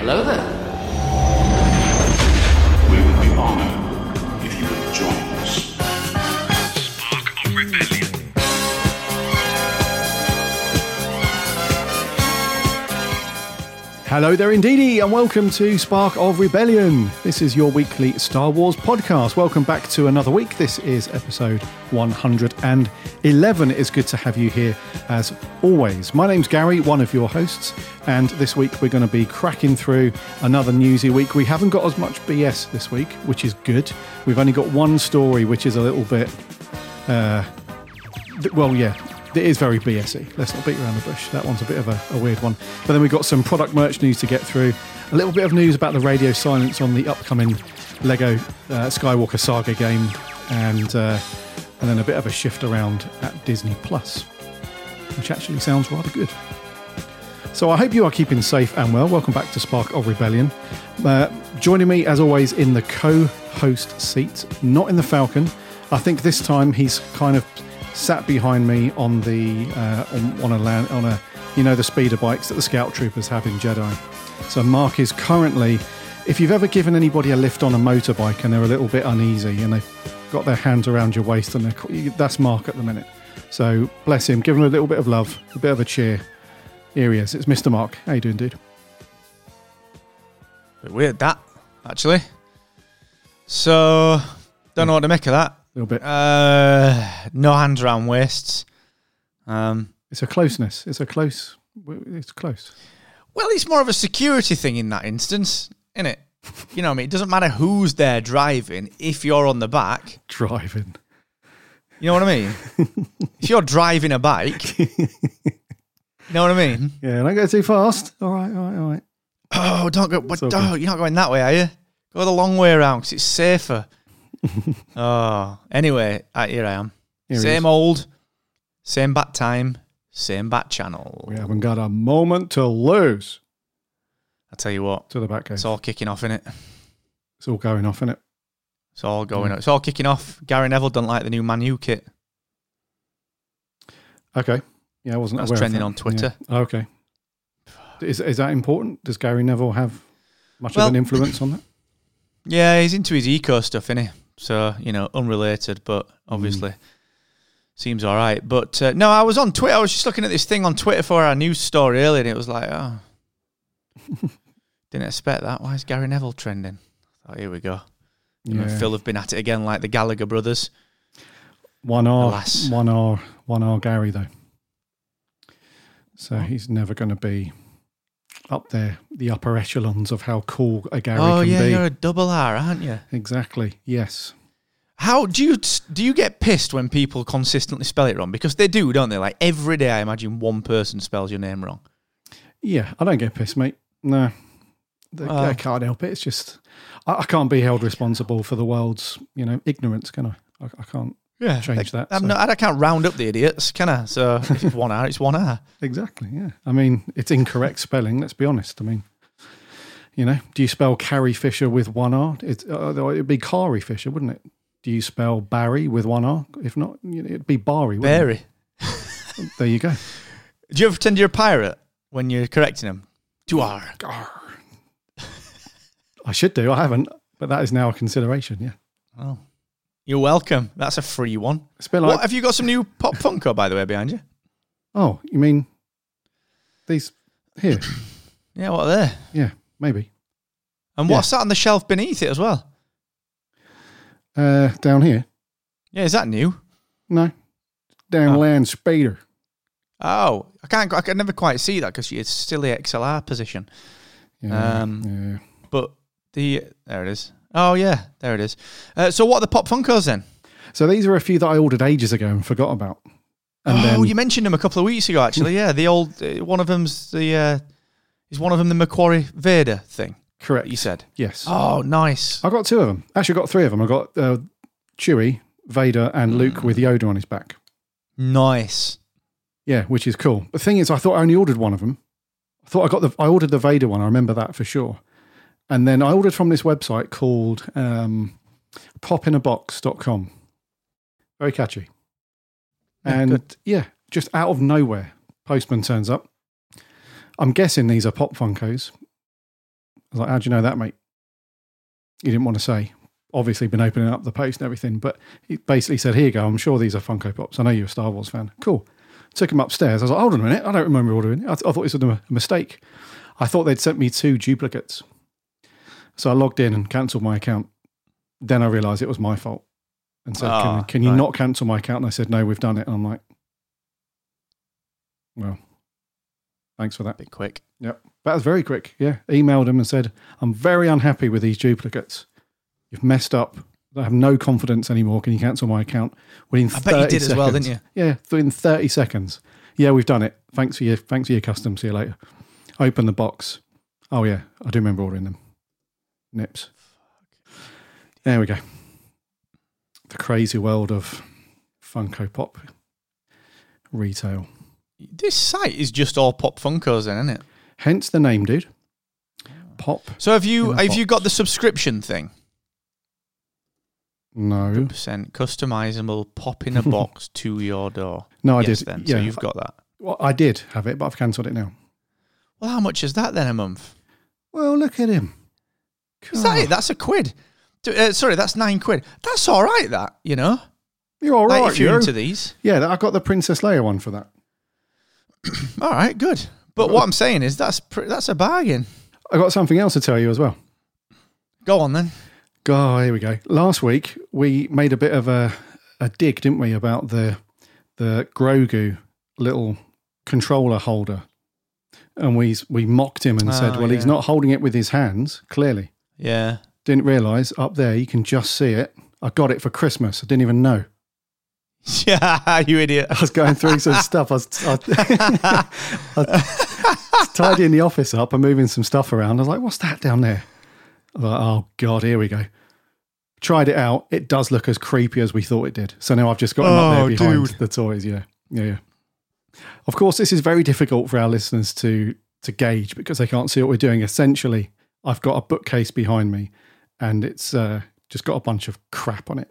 Hello there. Hello there, indeedy, and welcome to Spark of Rebellion. This is your weekly Star Wars podcast. Welcome back to another week. This is episode 111. It's good to have you here as always. My name's Gary, one of your hosts, and this week we're going to be cracking through another newsy week. We haven't got as much BS this week, which is good. We've only got one story, which is a little bit, uh, well, yeah, it is very BSE. Let's not beat around the bush. That one's a bit of a, a weird one. But then we've got some product merch news to get through. A little bit of news about the radio silence on the upcoming Lego uh, Skywalker Saga game, and uh, and then a bit of a shift around at Disney Plus, which actually sounds rather good. So I hope you are keeping safe and well. Welcome back to Spark of Rebellion. Uh, joining me, as always, in the co-host seat, not in the Falcon. I think this time he's kind of sat behind me on the uh, on, on a land on a you know the speeder bikes that the scout troopers have in Jedi. So Mark is currently, if you've ever given anybody a lift on a motorbike and they're a little bit uneasy and they've got their hands around your waist and they're, that's Mark at the minute. So bless him, give him a little bit of love, a bit of a cheer. Here he is. It's Mr. Mark. How you doing, dude? Bit weird that, actually. So, don't know what to make of that. A little bit. Uh, no hands around waists. Um, It's a closeness. It's a close. It's close. well, it's more of a security thing in that instance, isn't it? You know what I mean? It doesn't matter who's there driving if you're on the back. Driving. You know what I mean? if you're driving a bike, you know what I mean? Yeah, don't go too fast. All right, all right, all right. Oh, don't go. What, oh, you're not going that way, are you? Go the long way around because it's safer. oh, anyway, uh, here I am. Here same old, same bat time, same bat channel. We haven't got a moment to lose. I tell you what, To the back cave. it's all kicking off in it. It's all going off, isn't it? It's all going. On. It's all kicking off. Gary Neville doesn't like the new Man U kit. Okay. Yeah, I wasn't That's aware of trending that. on Twitter. Yeah. Okay. Is, is that important? Does Gary Neville have much Well- of an influence on that? Yeah, he's into his eco stuff, isn't he? So you know, unrelated, but Mm. obviously seems all right. But uh, no, I was on Twitter. I was just looking at this thing on Twitter for our news story earlier, and it was like, oh, didn't expect that. Why is Gary Neville trending? I thought, here we go. Him and Phil have been at it again, like the Gallagher brothers. One R, Alas. one R, one R Gary though. So he's never going to be up there, the upper echelons of how cool a Gary oh can yeah, be. Oh yeah, you're a double R, aren't you? Exactly. Yes. How do you do you get pissed when people consistently spell it wrong? Because they do, don't they? Like every day, I imagine one person spells your name wrong. Yeah, I don't get pissed, mate. No, The- Well- I can't help it. It's just I, I can't be held responsible for the world's, you know, ignorance, can I? I, I can't Yeah, change that. I'm so- not, I can't round up the idiots, can I? So if it's one R, it's one R. Exactly. Yeah. I mean, it's incorrect spelling. Let's be honest. I mean, you know, do you spell Carrie Fisher with one R? It's, uh, it'd be Carrie Fisher, wouldn't it? Do you spell Barry with one R? If not, it'd be Barry. wouldn't Barry. it? There you go. Do you ever pretend you're a pirate when you're correcting them? Two R. I should do. I haven't, but that is now a consideration. Yeah. Oh, you're welcome. That's a free one. It's a bit like, what have you got? Some new pop Funko, by the way, behind you. oh, you mean these here? Yeah, what are they? Yeah, maybe. And Yeah. what's that on the shelf beneath it as well? Uh, down here? Yeah, is that new? No. Down Oh. land speeder. Oh, I can't. I can never quite see that because it's still the XLR position. Yeah. Um, yeah. But the there it is. Oh yeah, there it is. Uh, so what are the pop Funkos then? So these are a few that I ordered ages ago and forgot about. And oh, then you mentioned them a couple of weeks ago, actually. yeah, the old uh, one of them's the uh, is one of them the Macquarie Vader thing correct. you said. Yes. Oh, nice. I got two of them. Actually, I got three of them. I got uh, Chewie, Vader, and Luke with Yoda on his back. Nice. Yeah, which is cool. The thing is, I thought I only ordered one of them. I thought I got the I ordered the Vader one. I remember that for sure. And then I ordered from this website called um, popinabox.com. Very catchy. Yeah, and good. yeah, just out of nowhere, postman turns up. I'm guessing these are Pop Funkos. I was like, how'd you know that, mate? He didn't want to say. Obviously, been opening up the post and everything, but he basically said, here you go. I'm sure these are Funko Pops. I know you're a Star Wars fan. Cool. Took him upstairs. I was like, hold on a minute. I don't remember ordering it. I, th- I thought this was a mistake. I thought they'd sent me two duplicates. So I logged in and cancelled my account. Then I realised it was my fault and said, Ah, can, can you right. not cancel my account? And I said, no, we've done it. And I'm like, well, thanks for that. Bit quick. Yep. That was very quick. Yeah. Emailed him and said, I'm very unhappy with these duplicates. You've messed up. I have no confidence anymore. Can you cancel my account? Within I bet you 30 did as well, seconds. didn't you? Yeah, within 30 seconds. Yeah, we've done it. Thanks for your thanks for your custom. See you later. Open the box. Oh yeah, I do remember ordering them. Nips. There we go. The crazy world of Funko Pop retail. This site is just all pop Funkos, then, isn't it? Hence the name, dude. Pop. So have you have you got the subscription thing? No. Percent customizable pop in a box to your door. No, I yes, did. Then yeah, so you've got that. Well, I did have it, but I've cancelled it now. Well, how much is that then a month? Well, look at him. Is that it? That's a quid. Uh, sorry, that's nine quid. That's all right. That you know, You're all right. like if you're you. into these. Yeah, I got the Princess Leia one for that. All right, good. But what I'm saying is that's pr- that's a bargain. I got something else to tell you as well. Go on then. Oh, here we go. Last week we made a bit of a, a dig, didn't we, about the the Grogu little controller holder, and we we mocked him and said, Oh, "Well, he's not holding it with his hands. Clearly, Yeah. didn't realise up there you can just see it. I got it for Christmas. I didn't even know. Yeah, you idiot. I was going through some stuff. I was, I, I was tidying the office up and moving some stuff around. I was like, "What's that down there?" I was like, "Oh God, here we go." Tried it out. It does look as creepy as we thought it did. So now I've just got him up Oh, there behind dude. the toys. Yeah, yeah, yeah. Of course, this is very difficult for our listeners to to gauge because they can't see what we're doing. Essentially, I've got a bookcase behind me, and it's uh, just got a bunch of crap on it.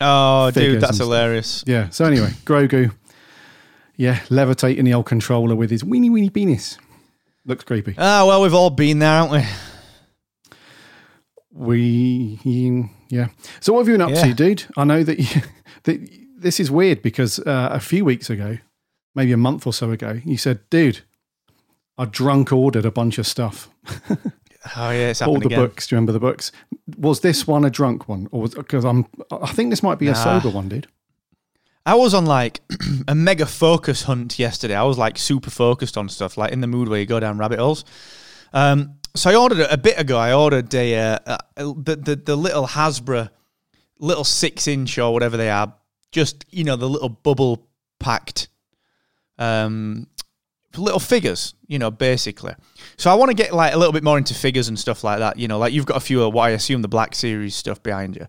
Oh, Figures dude, that's hilarious. Yeah. So anyway, Grogu, yeah, levitating the old controller with his weeny weeny penis. Looks creepy. Ah, well, we've all been there, haven't we? We, yeah. So what have you been up Yeah. to, dude? I know that, you, that this is weird because uh, a few weeks ago, maybe a month or so ago, you said, dude, I drunk ordered a bunch of stuff. Oh yeah, it's All the again. books. Do you remember the books? Was this one a drunk one, or was because I'm? I think this might be a sober one, dude. I was on like a mega focus hunt yesterday. I was like super focused on stuff, like in the mood where you go down rabbit holes. Um, so I ordered a, bit ago. I ordered a, uh, a the, the the little Hasbro, little six inch or whatever they are, just you know the little bubble packed, um, little figures. You know, basically. So I want to get like a little bit more into figures and stuff like that. You know, like you've got a few of what I assume the Black Series stuff behind you.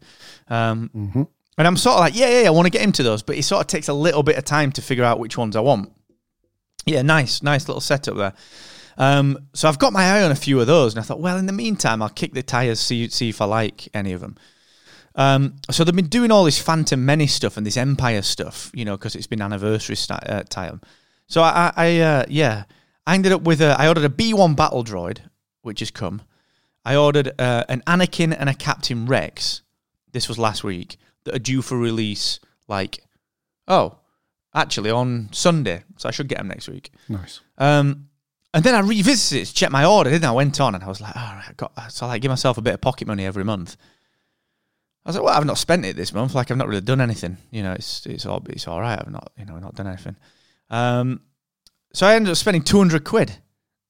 Um, Mm-hmm. and I'm sort of like, yeah, yeah, yeah, I want to get into those, but it sort of takes a little bit of time to figure out which ones I want. Yeah, nice, nice little setup there. Um, so I've got my eye on a few of those, and I thought, well, in the meantime, I'll kick the tires, see see if I like any of them. Um, so they've been doing all this Phantom Menace stuff and this Empire stuff, you know, because it's been anniversary sti- uh, time. So I, I, uh, yeah, I ended up with a, I ordered a B1 battle droid, which has come. I ordered uh, an Anakin and a Captain Rex. This was last week that are due for release. Like, oh, actually on Sunday, so I should get them next week. Nice. Um, and then I revisited it to check my order, didn't I? I went on and I was like, all right, I got, so I like give myself a bit of pocket money every month. I was like, well, I've not spent it this month. Like, I've not really done anything. You know, it's it's all it's all right. I've not, you know, not done anything. Um, so I ended up spending two hundred quid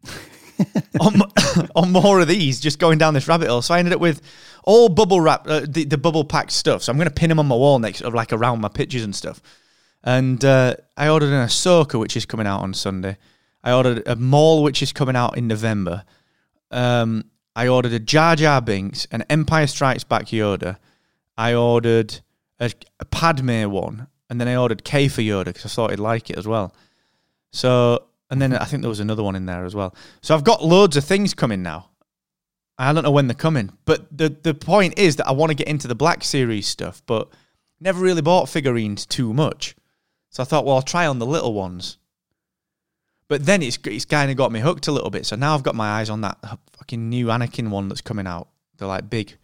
on on more of these, just going down this rabbit hole. So I ended up with all bubble wrap, uh, the the bubble packed stuff. So I'm going to pin them on my wall next, of like around my pictures and stuff. And uh, I ordered an Ahsoka, which is coming out on Sunday. I ordered a Maul, which is coming out in November. Um, I ordered a Jar Jar Binks, an Empire Strikes Back Yoda. I ordered a, a Padme one, and then I ordered K for Yoda because I thought he'd like it as well. So, and then I think there was another one in there as well. So I've got loads of things coming now. I don't know when they're coming, but the the point is that I want to get into the Black Series stuff, but never really bought figurines too much. So I thought, well, I'll try on the little ones. But then it's it's kind of got me hooked a little bit. So now I've got my eyes on that fucking new Anakin one that's coming out. The like big,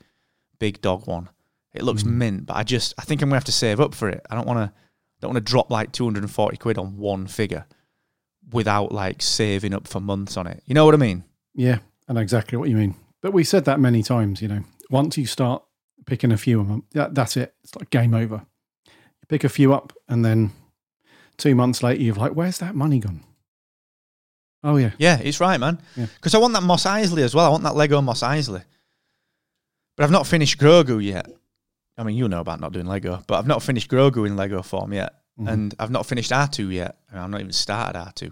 big dog one. It looks hmm. mint, but I just I think I'm gonna have to save up for it. I don't want to don't want to drop like 240 quid on one figure without like saving up for months on it. You know what I mean? Yeah, I know exactly what you mean. But we said that many times, you know. Once you start picking a few of them, that, that's it. It's like game over. You pick a few up, and then two months later, you're like, where's that money gone? Oh, yeah. Yeah, it's right, man. Yeah. Because I want that Mos Eisley as well. I want that Lego Mos Eisley. But I've not finished Grogu yet. I mean, you know about not doing Lego, but I've not finished Grogu in Lego form yet. And I've not finished R2 yet. I mean, I've not even started R2.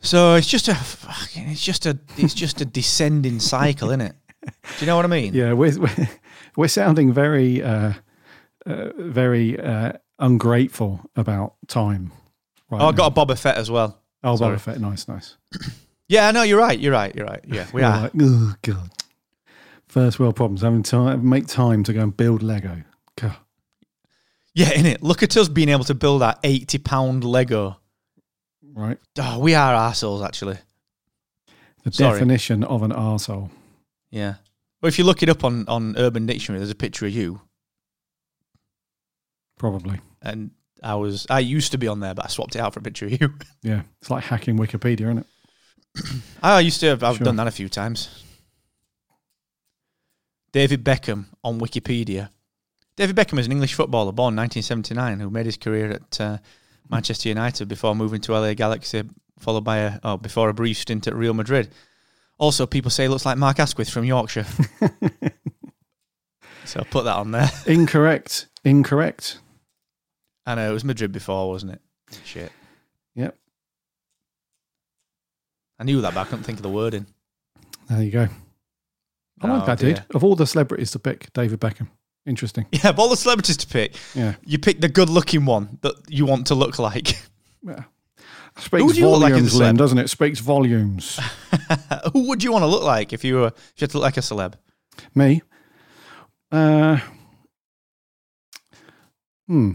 So it's just a fucking, it's just a it's just a descending cycle, isn't it? Do you know what I mean? Yeah, we're, we're, we're sounding very, uh, uh, very uh, ungrateful about time. Right Oh, I got a Boba Fett as well. Oh, sorry. Boba Fett. Nice, nice. Yeah, no, you're right. You're right. You're right. Yeah, we are. like, oh, God. First world problems. Having time, make time to go and build Lego. God. Yeah, in it. Look at us being able to build our eighty pound Lego. Right. Oh, we are assholes, actually. The Sorry. definition of an arsehole. Yeah. Well, if you look it up on on Urban Dictionary, there's a picture of you, Probably. and I was I used to be on there, but I swapped it out for a picture of you. Yeah. It's like hacking Wikipedia, isn't it? I used to. Have, I've Sure. done that a few times. David Beckham on Wikipedia. David Beckham is an English footballer born 1979 who made his career at uh, Manchester United before moving to LA Galaxy, followed by a oh, before a brief stint at Real Madrid. Also, people say he looks like Mark Asquith from Yorkshire. so I'll put that on there. Incorrect. Incorrect. I know it was Madrid before, wasn't it? Shit. Yep. I knew that, but I couldn't think of the wording. There you go. I like Oh, that, dude. Of all the celebrities to pick, David Beckham. Interesting. Yeah, of all the celebrities to pick, Yeah. you pick the good-looking one that you want to look like. yeah. Speaks would you like volumes, Lynn, celeb? doesn't it? Speaks volumes. Who would you want to look like if you were if you had to look like a celeb? Me? Uh, hmm.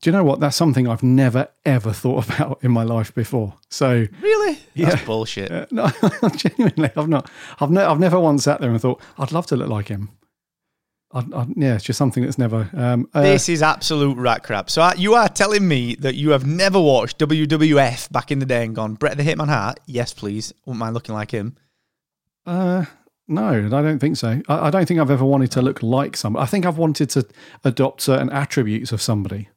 Do you know what? That's something I've never, ever thought about in my life before. So, Really? That's Yeah. bullshit. uh, no, genuinely, I've not. I've, ne- I've never once sat there and thought, I'd love to look like him. I, I, yeah, it's just something that's never. Um, uh, This is absolute rat crap. So uh, you are telling me that you have never watched WWF back in the day and gone, Brett the Hitman Hart? Yes, please. Wouldn't mind looking like him. Uh, no, I don't think so. I, I don't think I've ever wanted to look like somebody. I think I've wanted to adopt certain attributes of somebody.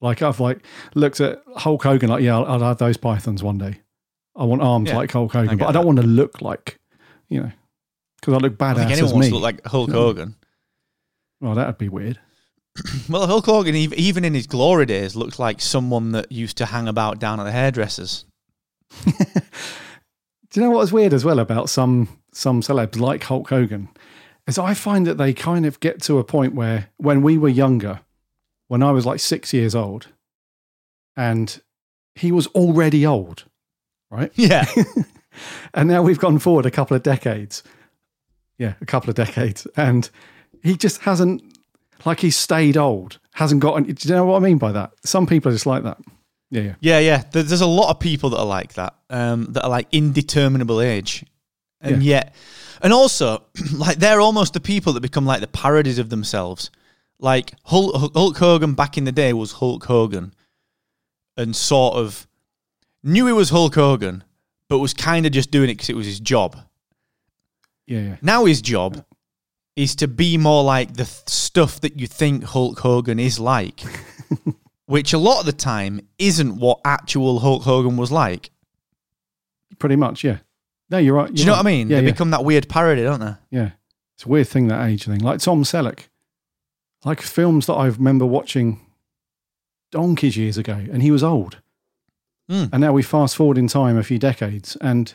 Like I've like looked at Hulk Hogan, like yeah, I'll, I'll have those pythons one day. I want arms Yeah, like Hulk Hogan, get but I don't that. want to look like, you know, because I look I badass think as anyone me. wants to look like Hulk Hogan. well, that'd be weird. Well, Hulk Hogan, even in his glory days, looked like someone that used to hang about down at the hairdressers. Do you know what's weird as well about some some celebs like Hulk Hogan? Is I find that they kind of get to a point where when we were younger, when I was like six years old, and he was already old, right? Yeah. and now we've gone forward a couple of decades. Yeah, a couple of decades. And he just hasn't, like, he's stayed old, hasn't gotten. Do you know what I mean by that? Some people are just like that. Yeah, yeah. Yeah, yeah. There- There's a lot of people that are like that, um, that are like indeterminable age, and yet, and also, like they're almost the people that become like the parodies of themselves. Like Hulk, Hulk Hogan back in the day was Hulk Hogan, and sort of knew he was Hulk Hogan, but was kind of just doing it because it was his job. Yeah, yeah. Now his job is to be more like the th- stuff that you think Hulk Hogan is like, which a lot of the time isn't what actual Hulk Hogan was like. Pretty much, yeah. No, you're right. Do you know what I mean? Yeah, they yeah. become that weird parody, don't they? Yeah. It's a weird thing, that age thing. Like Tom Selleck. Like films that I remember watching donkeys years ago, and he was old. Mm. And now we fast forward in time a few decades, and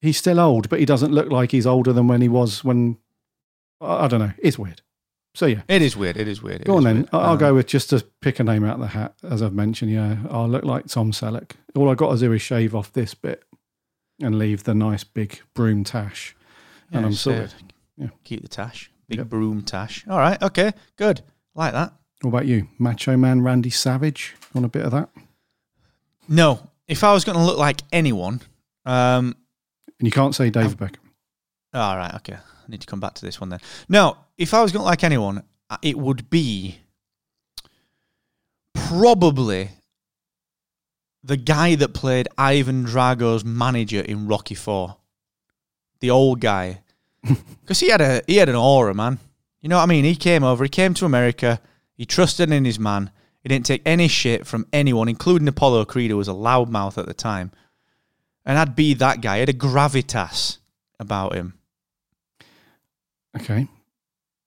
he's still old, but he doesn't look like he's older than when he was when. I don't know. It's weird. So, yeah. It is weird. It is weird. It Go on then. weird. I'll Um, go with just to pick a name out of the hat, as I've mentioned. Yeah, I look like Tom Selleck. All I got to do is shave off this bit and leave the nice big broom tash, and yeah, I'm sorted. uh, Yeah. Keep the tash. Big Yep. broom tash. All right. Okay. Good. Like that. What about you, Macho Man Randy Savage? Want a bit of that? No. If I was going to look like anyone, um, And you can't say David Beckham. All right, okay. I need to come back to this one then. No, if I was going to look like anyone, uh, it would be probably the guy that played Ivan Drago's manager in Rocky Four, the old guy, because he had a he had an aura, man. You know what I mean? He came over, he came to America, he trusted in his man. He didn't take any shit from anyone, including Apollo Creed, who was a loudmouth at the time. And I'd be that guy. He had a gravitas about him. Okay.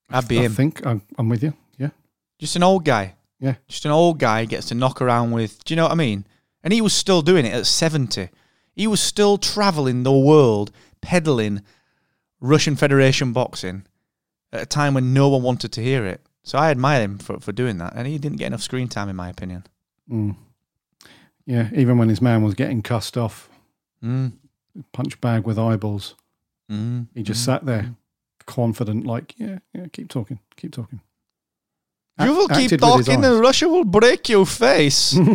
I'd be I him. think I'm, I'm with you. Yeah. Just an old guy. Yeah. Just an old guy gets to knock around with. Do you know what I mean? And he was still doing it at 70. He was still traveling the world, peddling Russian Federation boxing at a time when no one wanted to hear it. So I admire him for, for doing that. And he didn't get enough screen time, in my opinion. Mm. Yeah. Even when his man was getting cussed off, Mm. punch bag with eyeballs, Mm. he just Mm. sat there confident, like, yeah, yeah, keep talking, keep talking. You will keep acted with his talking and Russia will break your face.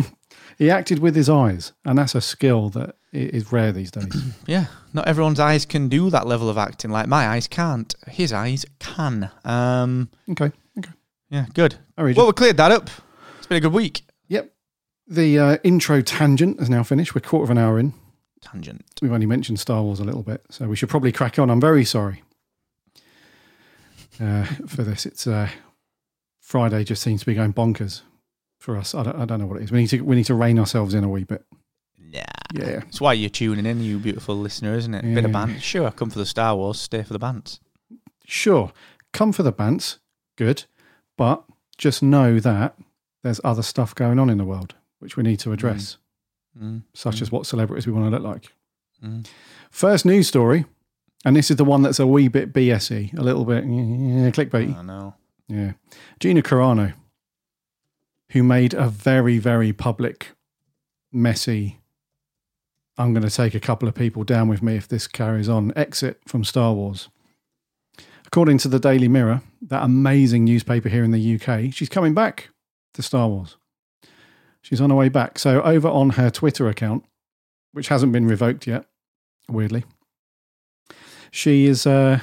He acted with his eyes, and that's a skill that is rare these days. yeah, not everyone's eyes can do that level of acting. Like my eyes can't. His eyes can. Um, okay, okay. yeah, good. Well, we cleared that up. It's been a good week. Yep. The uh, intro tangent is now finished. We're quarter of an hour in. Tangent. We've only mentioned Star Wars a little bit, so we should probably crack on. I'm very sorry uh, for this. It's uh, Friday just seems to be going bonkers for us. I don't, I don't know what it is. We need to we need to rein ourselves in a wee bit. Yeah. Yeah. It's why you're tuning in, you beautiful listener, isn't it? Bit of Yeah. bant. Sure, come for the Star Wars, stay for the bants. Sure, come for the bants, good, but just know that there's other stuff going on in the world which we need to address, Mm. such as what celebrities we want to look like. Mm. First news story, and this is the one that's a wee bit BSE, a little bit yeah, clickbait. I know. Yeah. Gina Carano, who made a very, very public, messy, I'm going to take a couple of people down with me if this carries on, exit from Star Wars. According to the Daily Mirror, that amazing newspaper here in the UK, she's coming back to Star Wars. She's on her way back. So, over on her Twitter account, which hasn't been revoked yet, weirdly, she is uh,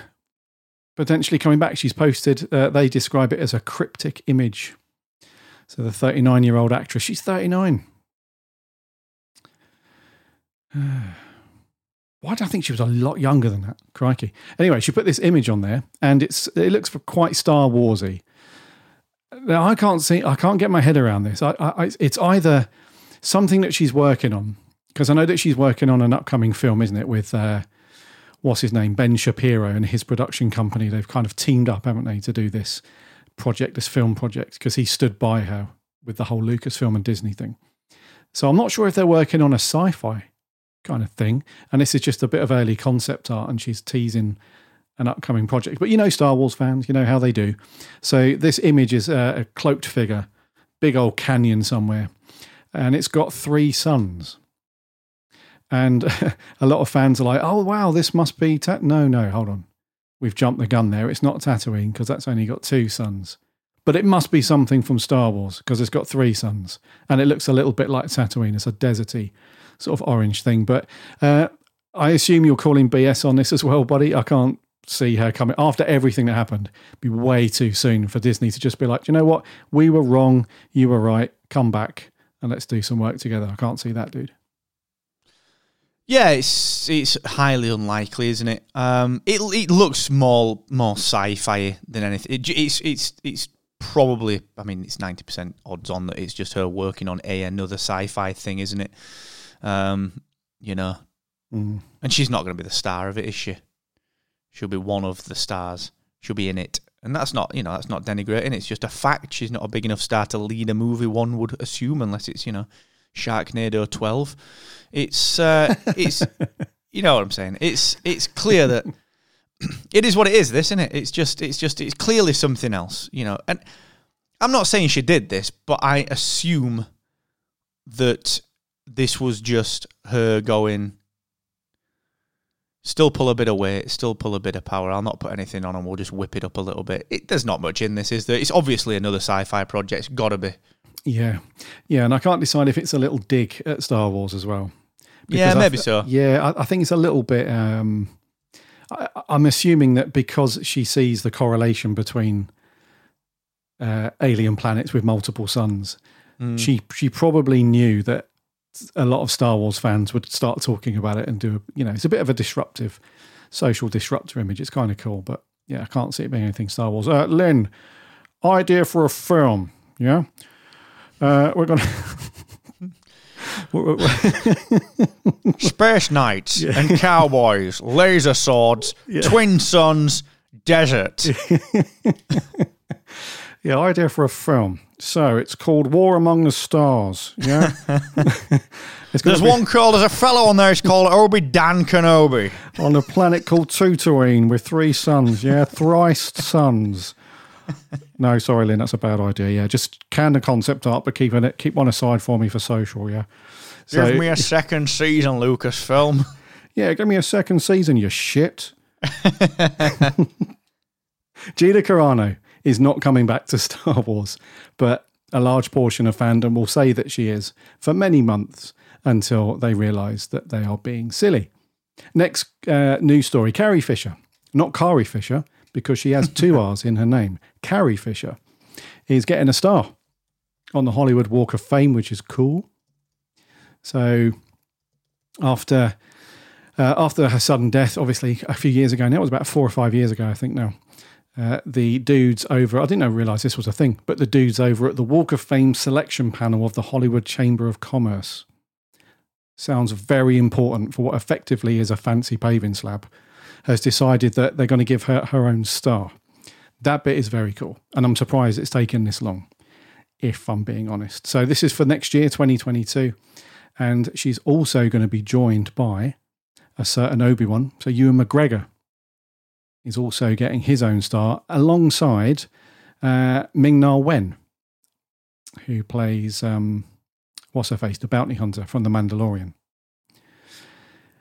potentially coming back. She's posted, uh, they describe it as a cryptic image. So the 39 year old actress, she's 39. Why do I think she was a lot younger than that? Crikey. Anyway, she put this image on there and it's it looks quite Star Warsy. Now I can't see, I can't get my head around this. I, I, it's either something that she's working on because I know that she's working on an upcoming film, isn't it? With uh, what's his name, Ben Shapiro and his production company. They've kind of teamed up, haven't they, to do this project, this film project, because he stood by her with the whole Lucasfilm and Disney thing. So I'm not sure if they're working on a sci-fi kind of thing, and this is just a bit of early concept art, and she's teasing an upcoming project. But you know, Star Wars fans, you know how they do. So this image is a, a cloaked figure, big old canyon somewhere, and it's got three suns. And a lot of fans are like, "Oh wow, this must be ta-. no, no, hold on, we've jumped the gun there. It's not Tatooine because that's only got two suns, but it must be something from Star Wars because it's got three suns, and it looks a little bit like Tatooine. It's a deserty sort of orange thing. But uh, I assume you're calling BS on this as well, buddy. I can't see her coming after everything that happened. Be way too soon for Disney to just be like, you know what, we were wrong, you were right. Come back and let's do some work together. I can't see that, dude. Yeah, it's it's highly unlikely, isn't it? Um, it it looks more more sci-fi than anything. It, it's it's it's probably. I mean, it's ninety percent odds on that it's just her working on a another sci-fi thing, isn't it? Um, you know, Mm. and she's not going to be the star of it, is she? She'll be one of the stars. She'll be in it, and that's not you know that's not denigrating. It's just a fact. She's not a big enough star to lead a movie. One would assume, unless it's you know Sharknado twelve. It's uh, it's you know what I'm saying. It's it's clear that it is what it is. This isn't it. It's just it's just it's clearly something else. You know, and I'm not saying she did this, but I assume that this was just her going. Still pull a bit of weight, still pull a bit of power. I'll not put anything on and we'll just whip it up a little bit. It, there's not much in this, is there? It's obviously another sci fi project. It's got to be. Yeah. Yeah. And I can't decide if it's a little dig at Star Wars as well. Yeah, maybe th- so. Yeah, I, I think it's a little bit. Um, I, I'm assuming that because she sees the correlation between uh, alien planets with multiple suns, Mm. she she probably knew that a lot of Star Wars fans would start talking about it and do. A, you know, it's a bit of a disruptive, social disruptor image. It's kind of cool, but yeah, I can't see it being anything Star Wars. Uh, Lynn, idea for a film. Yeah, uh, we're gonna. we're- we're- Space knights and cowboys, laser swords, twin suns, desert. Yeah, idea for a film. So it's called War Among the Stars. Yeah, There's one called, there's a fellow on there, it's called Obi Dan Kenobi. on a planet called Tatooine with three suns. Yeah, thrice suns. No, sorry, Lynn, that's a bad idea. Yeah, just can the concept art, but keep it keep one aside for me for social. Yeah. So Give me a second season, Lucasfilm. yeah, give me a second season. You shit. Gina Carano is not coming back to Star Wars, but a large portion of fandom will say that she is for many months until they realise that they are being silly. Next uh, news story Carrie Fisher, not Carrie Fisher, because she has two R's in her name. Carrie Fisher is getting a star on the Hollywood Walk of Fame, which is cool. So after uh, after her sudden death, obviously a few years ago now, it was about four or five years ago, I think now. Uh, the dudes over, I didn't know, realize this was a thing, but the dudes over at the Walk of Fame selection panel of the Hollywood Chamber of Commerce sounds very important for what effectively is a fancy paving slab, has decided that they're going to give her her own star. That bit is very cool. And I'm surprised it's taken this long, if I'm being honest. So this is for next year, 2022. And she's also going to be joined by a certain Obi Wan. So Ewan McGregor is also getting his own star alongside uh, Ming Na Wen, who plays um, what's her face, the bounty hunter from The Mandalorian.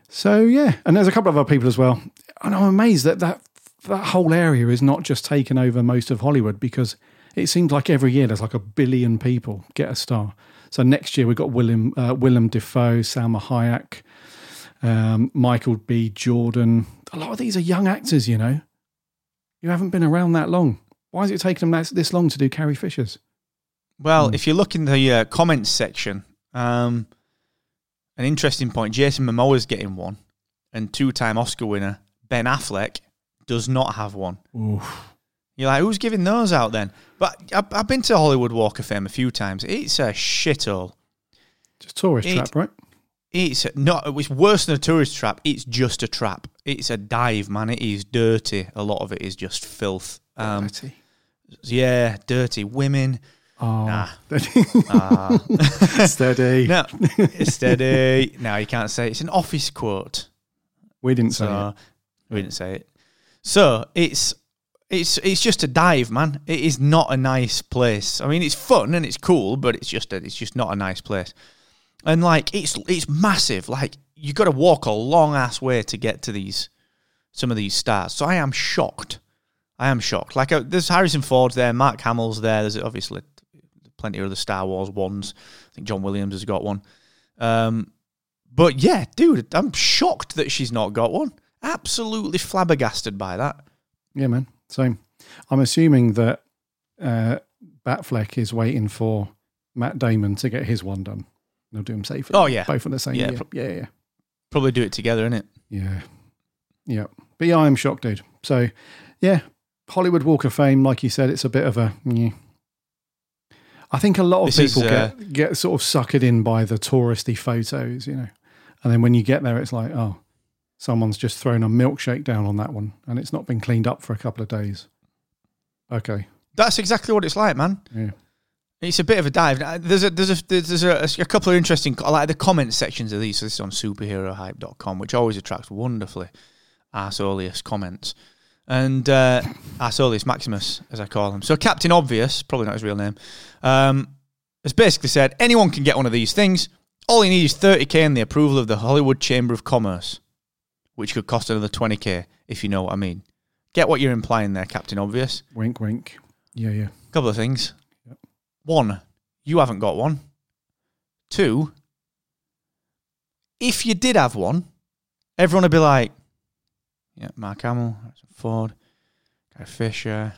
So yeah, and there's a couple of other people as well, and I'm amazed that that that whole area is not just taken over most of Hollywood because it seems like every year there's like a billion people get a star. So next year we've got Willem uh, Willem Salma Hayek, um, Michael B. Jordan. A lot of these are young actors, you know. You haven't been around that long. Why is it taking them that, this long to do Carrie Fisher's? Well, Hmm. if you look in the uh, comments section, um, an interesting point Jason Momoa's getting one, and two time Oscar winner Ben Affleck does not have one. Oof. You're like, who's giving those out then? But I've, I've been to Hollywood Walk of Fame a few times. It's a shithole. Just tourist It- trap, right? It's not. It's worse than a tourist trap. It's just a trap. It's a dive, man. It is dirty. A lot of it is just filth. Um, Dirty. yeah, dirty women. Oh, Nah. Ah. steady. no, steady. No, you can't say it. it's an office quote. We didn't say it. we didn't say it. So it's it's it's just a dive, man. It is not a nice place. I mean, it's fun and it's cool, but it's just a, it's just not a nice place. And like it's it's massive. Like you got to walk a long ass way to get to these some of these stars. So I am shocked. I am shocked. Like uh, there's Harrison Ford's there, Mark Hamill's there. There's obviously plenty of other Star Wars ones. I think John Williams has got one. Um, but yeah, dude, I'm shocked that she's not got one. Absolutely flabbergasted by that. Yeah, man. So I'm assuming that uh, Batfleck is waiting for Matt Damon to get his one done. They'll do them safely. Oh, yeah. both on the same Yeah, year. pro- yeah, yeah, Probably do it together, innit? yeah, yeah. But yeah, I'm shocked, dude. So yeah, Hollywood Walk of Fame, like you said, it's a bit of a. Yeah. I think a lot of This is, people uh, get get sort of suckered in by the touristy photos, you know, and then when you get there, it's like, oh, someone's just thrown a milkshake down on that one, and it's not been cleaned up for a couple of days. Okay, That's exactly what it's like, man. yeah. It's a bit of a dive. There's a there's a there's a, a couple of interesting I like the comment sections of these. So this is on superherohype.com, which always attracts wonderfully arsolius comments. And uh, Arsolius Maximus, as I call him. So Captain Obvious, probably not his real name, um, has basically said anyone can get one of these things. All you need is 30k and the approval of the Hollywood Chamber of Commerce, which could cost another 20k if you know what I mean. Get what you're implying there, Captain Obvious. Wink, wink. Yeah, yeah. Couple of things. One, you haven't got one. Two, if you did have one, everyone would be like, yeah, Mark Hamill, Harrison Ford, Guy Fisher,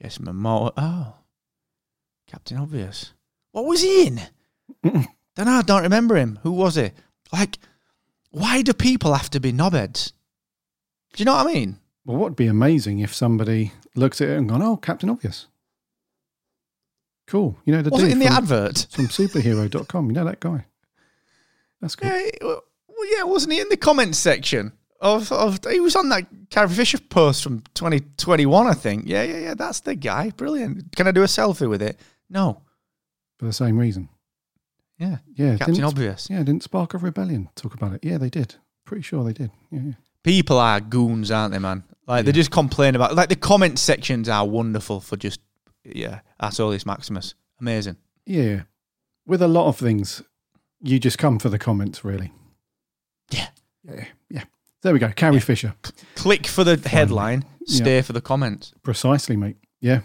Jason Momoa. Oh, Captain Obvious. What was he in? Mm-mm. Don't know. I don't remember him. Who was he? Like, why do people have to be knobheads? Do you know what I mean? Well, what would be amazing if somebody looked at it and gone, "Oh, Captain Obvious." Cool. You know the Was it in the from, advert? from superhero.com. You know that guy. That's cool. Yeah, well, yeah, wasn't he in the comments section? Of, of he was on that Carrie Fisher post from 2021, I think. Yeah, yeah, yeah. That's the guy. Brilliant. Can I do a selfie with it? No. For the same reason. Yeah. Yeah. Captain Obvious. Yeah, didn't Spark of Rebellion talk about it? Yeah, they did. Pretty sure they did. Yeah, yeah. People are goons, aren't they, man? Like they just complain about. Like the comment sections are wonderful for just yeah. Artorius Maximus, amazing. Yeah. With a lot of things, you just come for the comments, really. Yeah. Yeah. Yeah. There we go. Carrie Fisher. Click for the headline, Yeah. stay for the comments. Precisely, mate. Yeah.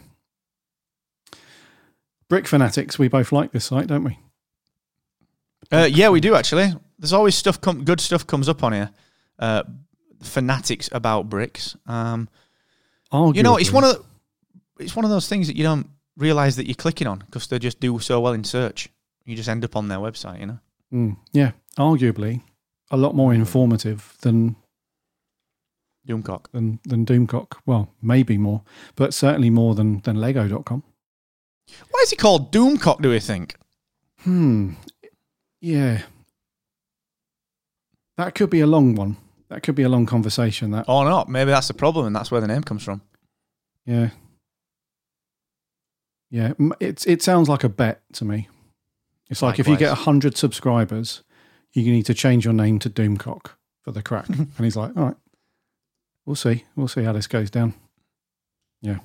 Brick Fanatics, we both like this site, don't we? Uh, yeah, we do actually. There's always stuff, com- good stuff comes up on here. Uh, fanatics about bricks. Um, you know, it's one of the, it's one of those things that you don't realize that you're clicking on because they just do so well in search. You just end up on their website, you know. Mm, yeah, arguably a lot more informative than Doomcock. than than Doomcock. Well, maybe more, but certainly more than than Lego.com. Why is he called Doomcock? Do we think? Hmm. Yeah. That could be a long one. That could be a long conversation. That Or not? Maybe that's the problem, and that's where the name comes from. yeah. Yeah, it's it sounds like a bet to me. It's like if you get Likewise. hundred subscribers, you need to change your name to Doomcock for the crack. and he's like, all right, we'll see, we'll see how this goes down. Yeah,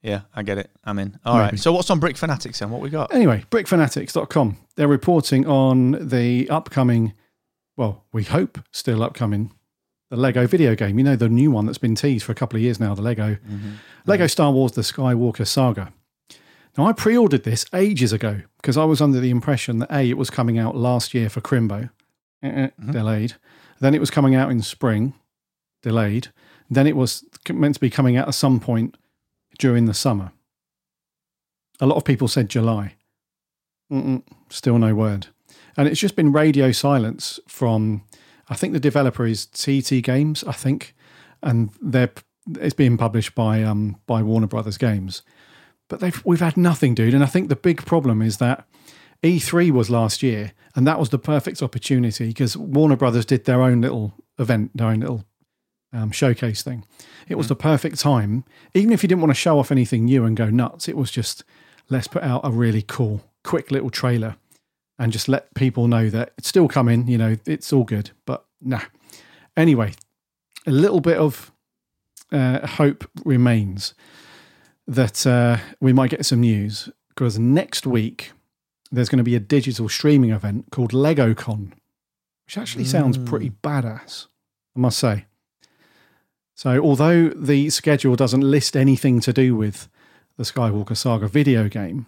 Yeah, I get it. I'm in. All right. Maybe. So what's on Brick Fanatics then? What we got? Anyway, brickfanatics.com. They're reporting on the upcoming, well, we hope still upcoming, the Lego video game. You know, the new one that's been teased for a couple of years now, the Lego mm-hmm. Lego Star Wars The Skywalker Saga. Now, I pre ordered this ages ago because I was under the impression that A, it was coming out last year for Crimbo, Eh-eh, delayed. Then it was coming out in spring, delayed. Then it was meant to be coming out at some point during the summer. A lot of people said July. Mm-mm, still no word. And it's just been radio silence from, I think the developer is TT Games, I think, and they're it's being published by um by Warner Brothers Games. But they've we've had nothing, dude. And I think the big problem is that E3 was last year, and that was the perfect opportunity because Warner Brothers did their own little event, their own little um, showcase thing. It was the perfect time, even if you didn't want to show off anything new and go nuts. It was just let's put out a really cool, quick little trailer and just let people know that it's still coming. You know, it's all good, but nah. Anyway, a little bit of uh, hope remains that uh, we might get some news because next week there's going to be a digital streaming event called LegoCon, which actually sounds pretty badass, I must say. So, although the schedule doesn't list anything to do with the Skywalker Saga video game,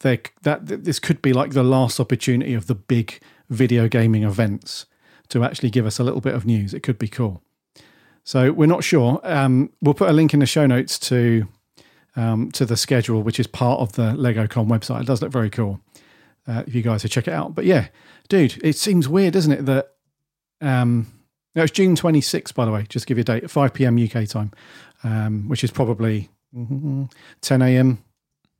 there, that this could be like the last opportunity of the big video gaming events to actually give us a little bit of news. It could be cool. So we're not sure. Um, we'll put a link in the show notes to um, to the schedule, which is part of the LegoCon website. It does look very cool. Uh, if you guys would check it out. But yeah, dude, it seems weird, doesn't it? That um, no, it's June 26th, by the way. Just to give you a date, 5 p.m. UK time, um, which is probably mhm, 10 a.m.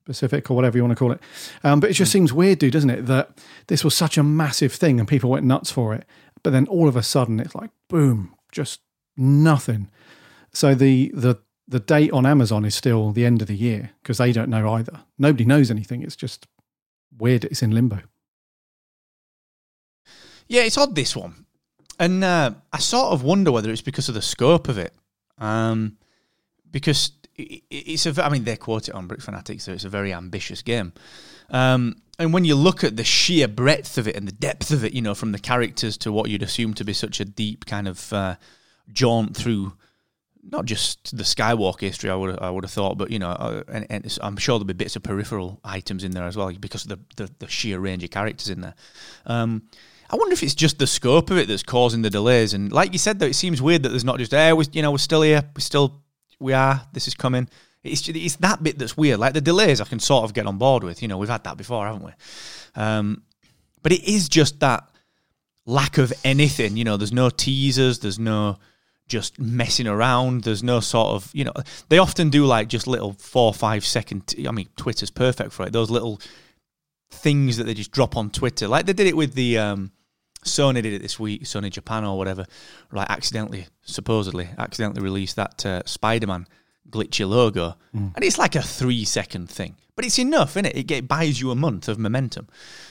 Pacific or whatever you want to call it. Um, but it just seems weird, dude, doesn't it? That this was such a massive thing and people went nuts for it. But then all of a sudden it's like, boom, just nothing. So the, the, the date on Amazon is still the end of the year because they don't know either. Nobody knows anything. It's just weird. It's in limbo. Yeah, it's odd this one, and uh, I sort of wonder whether it's because of the scope of it, um, because it's a. I mean, they quote it on Brick Fanatics, so it's a very ambitious game. Um, and when you look at the sheer breadth of it and the depth of it, you know, from the characters to what you'd assume to be such a deep kind of uh, jaunt through not just the Skywalker history, I would I would have thought, but you know, uh, and, and I'm sure there'll be bits of peripheral items in there as well because of the the, the sheer range of characters in there. Um, I wonder if it's just the scope of it that's causing the delays. And like you said, though, it seems weird that there's not just, hey, we, you know, we're still here, we still, we are, this is coming. It's it's that bit that's weird. Like the delays, I can sort of get on board with. You know, we've had that before, haven't we? Um, but it is just that lack of anything. You know, there's no teasers, there's no just messing around. There's no sort of, you know, they often do like just little four, five second. T- I mean, Twitter's perfect for it. Those little things that they just drop on Twitter, like they did it with the um, Sony did it this week, Sony Japan or whatever. Like accidentally, supposedly, accidentally released that uh, Spider-Man glitchy logo, Mm. and it's like a three second thing, but it's enough, is it? It get, buys you a month of momentum.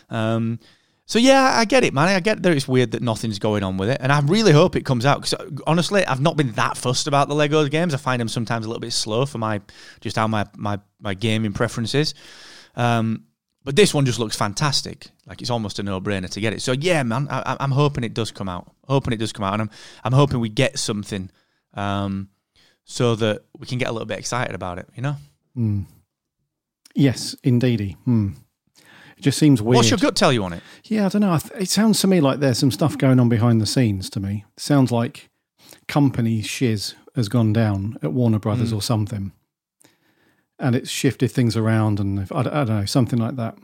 Um, so yeah, I get it, man. I get that it's weird that nothing's going on with it, and I really hope it comes out. Because honestly, I've not been that fussed about the Lego games. I find them sometimes a little bit slow for my just how my my my gaming preferences. Um, but this one just looks fantastic. Like it's almost a no brainer to get it. So yeah, man, I, I'm hoping it does come out. Hoping it does come out, and I'm I'm hoping we get something, um, so that we can get a little bit excited about it. You know, Mm. Yes, indeedy. Hmm. It just seems weird. what's your gut tell you on it? Yeah, I don't know. It sounds to me like there's some stuff going on behind the scenes. To me, it sounds like company shiz has gone down at Warner Brothers Mm. or something, and it's shifted things around, and if- I don't, I don't know something like that.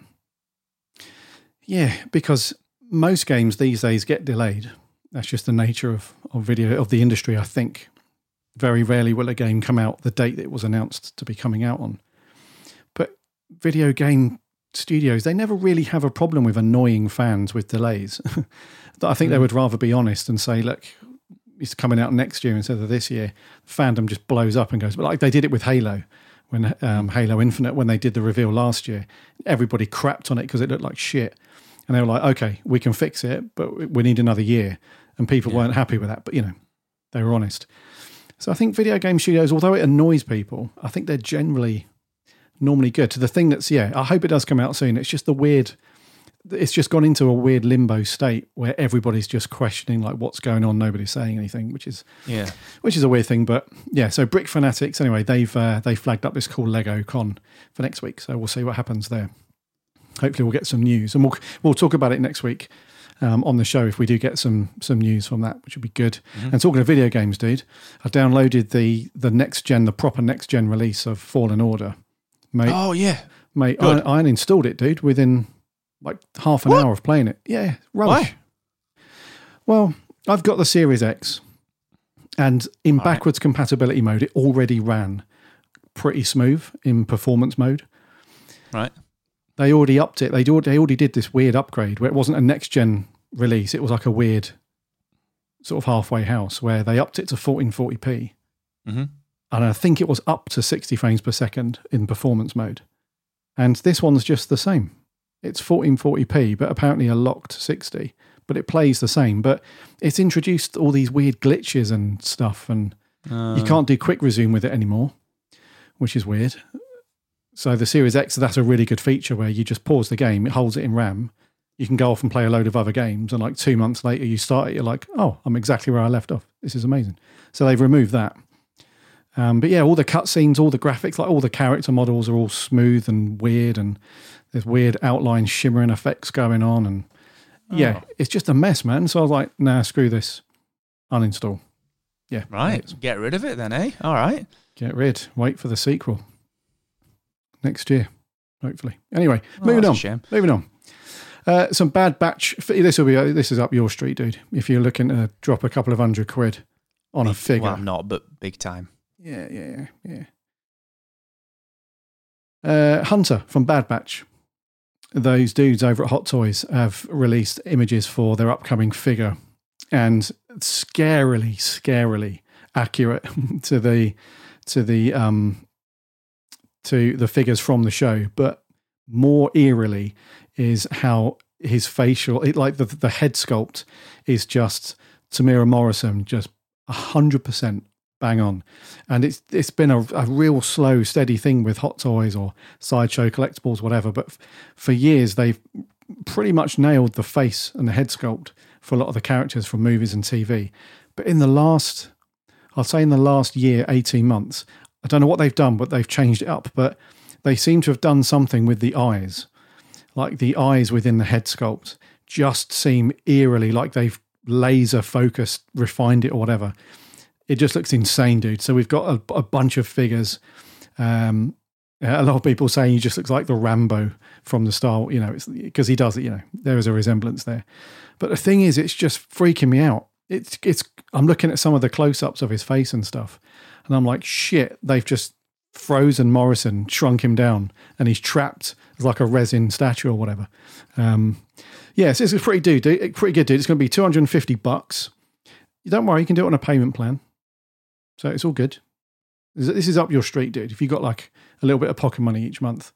Yeah, because most games these days get delayed. That's just the nature of, of video of the industry. I think very rarely will a game come out the date that it was announced to be coming out on. But video game studios, they never really have a problem with annoying fans with delays. I think they would rather be honest and say, look, it's coming out next year instead of this year. Fandom just blows up and goes, but like they did it with Halo, when um, Halo Infinite, when they did the reveal last year, everybody crapped on it because it looked like shit. And they were like, okay, we can fix it, but we need another year. And people weren't happy with that, but you know, they were honest. So I think video game studios, although it annoys people, I think they're generally normally good. To the thing that's yeah, I hope it does come out soon. It's just the weird. It's just gone into a weird limbo state where everybody's just questioning like what's going on. Nobody's saying anything, which is Yeah, which is a weird thing. But yeah, so Brick Fanatics anyway, they've uh, they flagged up this cool Lego Con for next week. So we'll see what happens there. Hopefully, we'll get some news, and we'll we'll talk about it next week um, on the show if we do get some some news from that, which would be good. And talking of video games, dude, I downloaded the the next gen, the proper next gen release of Fallen Order. Mate, Oh yeah. mate, I. I uninstalled it, dude, within like half an What? hour of playing it. Yeah, rubbish. Why? Well, I've got the Series X, and in All right. backwards compatibility mode, it already ran pretty smooth in performance mode. Right. They already upped it. They already, they already did this weird upgrade where it wasn't a next gen release. It was like a weird sort of halfway house where they upped it to 1440p. Mm-hmm. And I think it was up to 60 frames per second in performance mode. And this one's just the same. It's 1440p, but apparently a locked 60. But it plays the same. But it's introduced all these weird glitches and stuff, and Uh, you can't do quick resume with it anymore, which is weird. So the Series X, that's a really good feature where you just pause the game, it holds it in RAM. You can go off and play a load of other games, and like two months later, you start it, you're like, oh, I'm exactly where I left off. This is amazing. So they've removed that. Um, but yeah, all the cutscenes, all the graphics, like all the character models are all smooth and weird, and there's weird outline shimmering effects going on, and yeah, Oh. it's just a mess, man. So I was like, nah, screw this, uninstall. Yeah, Right. Get rid of it then, eh? All right. get rid. Wait for the sequel next year, hopefully. Anyway, Oh, moving on. Moving on. Uh, some bad batch. This will be. uh, This is up your street, dude. If you're looking to drop a couple of hundred quid on a figure, Well, I'm not, but big time. Yeah, yeah, yeah, yeah. Uh, Hunter from Bad Batch. Those dudes over at Hot Toys have released images for their upcoming figure, and scarily, scarily accurate to the to the um to the figures from the show, but more eerily is how his facial, it, like the the head sculpt, is just Temuera Morrison, just hundred percent bang on. And it's it's been a, a real slow, steady thing with Hot Toys or Sideshow collectibles, whatever. But f- for years, they've pretty much nailed the face and the head sculpt for a lot of the characters from movies and TV. But in the last, I'll say in the last year, 18 months, I don't know what they've done, but they've changed it up. But they seem to have done something with the eyes, like the eyes within the head sculpt just seem eerily like they've laser focused, refined it or whatever. It just looks insane, dude. So we've got a, a bunch of figures. Um, a lot of people saying he just looks like the Rambo from the Star, you know, because he does it. You know, there is a resemblance there. But the thing is, it's just freaking me out. It's it's. I'm looking at some of the close-ups of his face and stuff, and I'm like, shit. They've just frozen Morrison, shrunk him down, and he's trapped as like a resin statue or whatever. Um, yes, it's a pretty dude, dude, pretty good dude. It's going to be 250 bucks. Don't worry, you can do it on a payment plan, so it's all good. This is up your street, dude. If you got like a little bit of pocket money each month,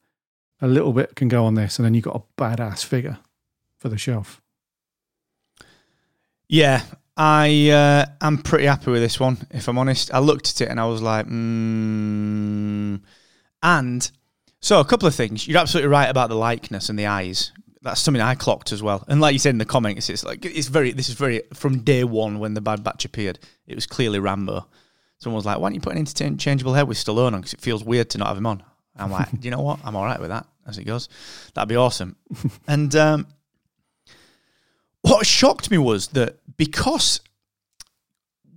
a little bit can go on this, and then you got a badass figure for the shelf. Yeah, I uh, I'm pretty happy with this one. If I'm honest, I looked at it and I was like, mm. and so a couple of things. You're absolutely right about the likeness and the eyes. That's something I clocked as well. And like you said in the comments, it's like it's very. This is very from day one when the Bad Batch appeared. It was clearly Rambo. Someone was like, "Why don't you put an interchangeable head with Stallone on? Because it feels weird to not have him on." I'm like, "Do you know what? I'm all right with that as it goes. That'd be awesome." and um, what shocked me was that because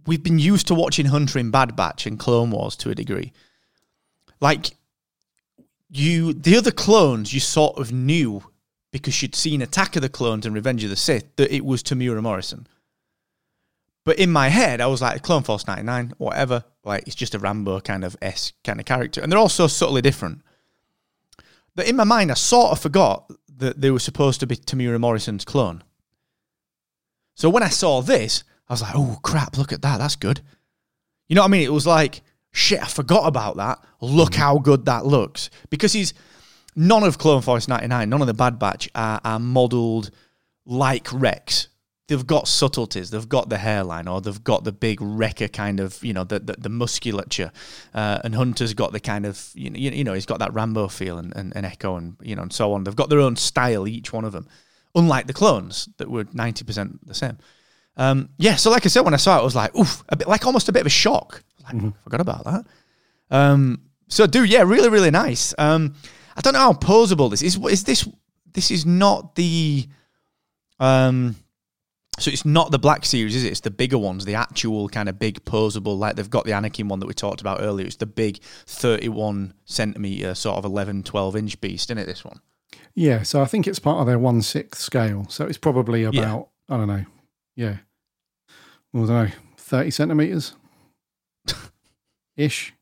we've been used to watching Hunter in Bad Batch and Clone Wars to a degree, like you, the other clones, you sort of knew because you'd seen Attack of the Clones and Revenge of the Sith that it was Temuera Morrison. But in my head, I was like, Clone Force 99, whatever. Like, it's just a Rambo kind of S kind of character. And they're all so subtly different. But in my mind, I sort of forgot that they were supposed to be Temuera Morrison's clone. So when I saw this, I was like, oh crap, look at that. That's good. You know what I mean? It was like, shit, I forgot about that. Look mm. how good that looks. Because he's none of Clone Force 99, none of the Bad Batch are, are modeled like Rex they've got subtleties. They've got the hairline, or they've got the big wrecker kind of, you know, the the, the musculature. Uh, and Hunter's got the kind of, you know, you know, he's got that Rambo feel and, and, and Echo and you know and so on. They've got their own style, each one of them, unlike the clones that were ninety percent the same. Um, yeah, so like I said, when I saw it, I was like, oof, a bit like almost a bit of a shock. Like, mm-hmm. forgot about that. Um, so, dude, yeah, really, really nice. Um, I don't know how posable this is. Is this? This is not the. Um, so it's not the black series, is it? It's the bigger ones, the actual kind of big posable, like they've got the Anakin one that we talked about earlier. It's the big 31 centimeter, sort of 11, 12 inch beast, isn't it? This one. Yeah, so I think it's part of their one sixth scale. So it's probably about yeah. I don't know, yeah, I don't know, thirty centimeters, ish.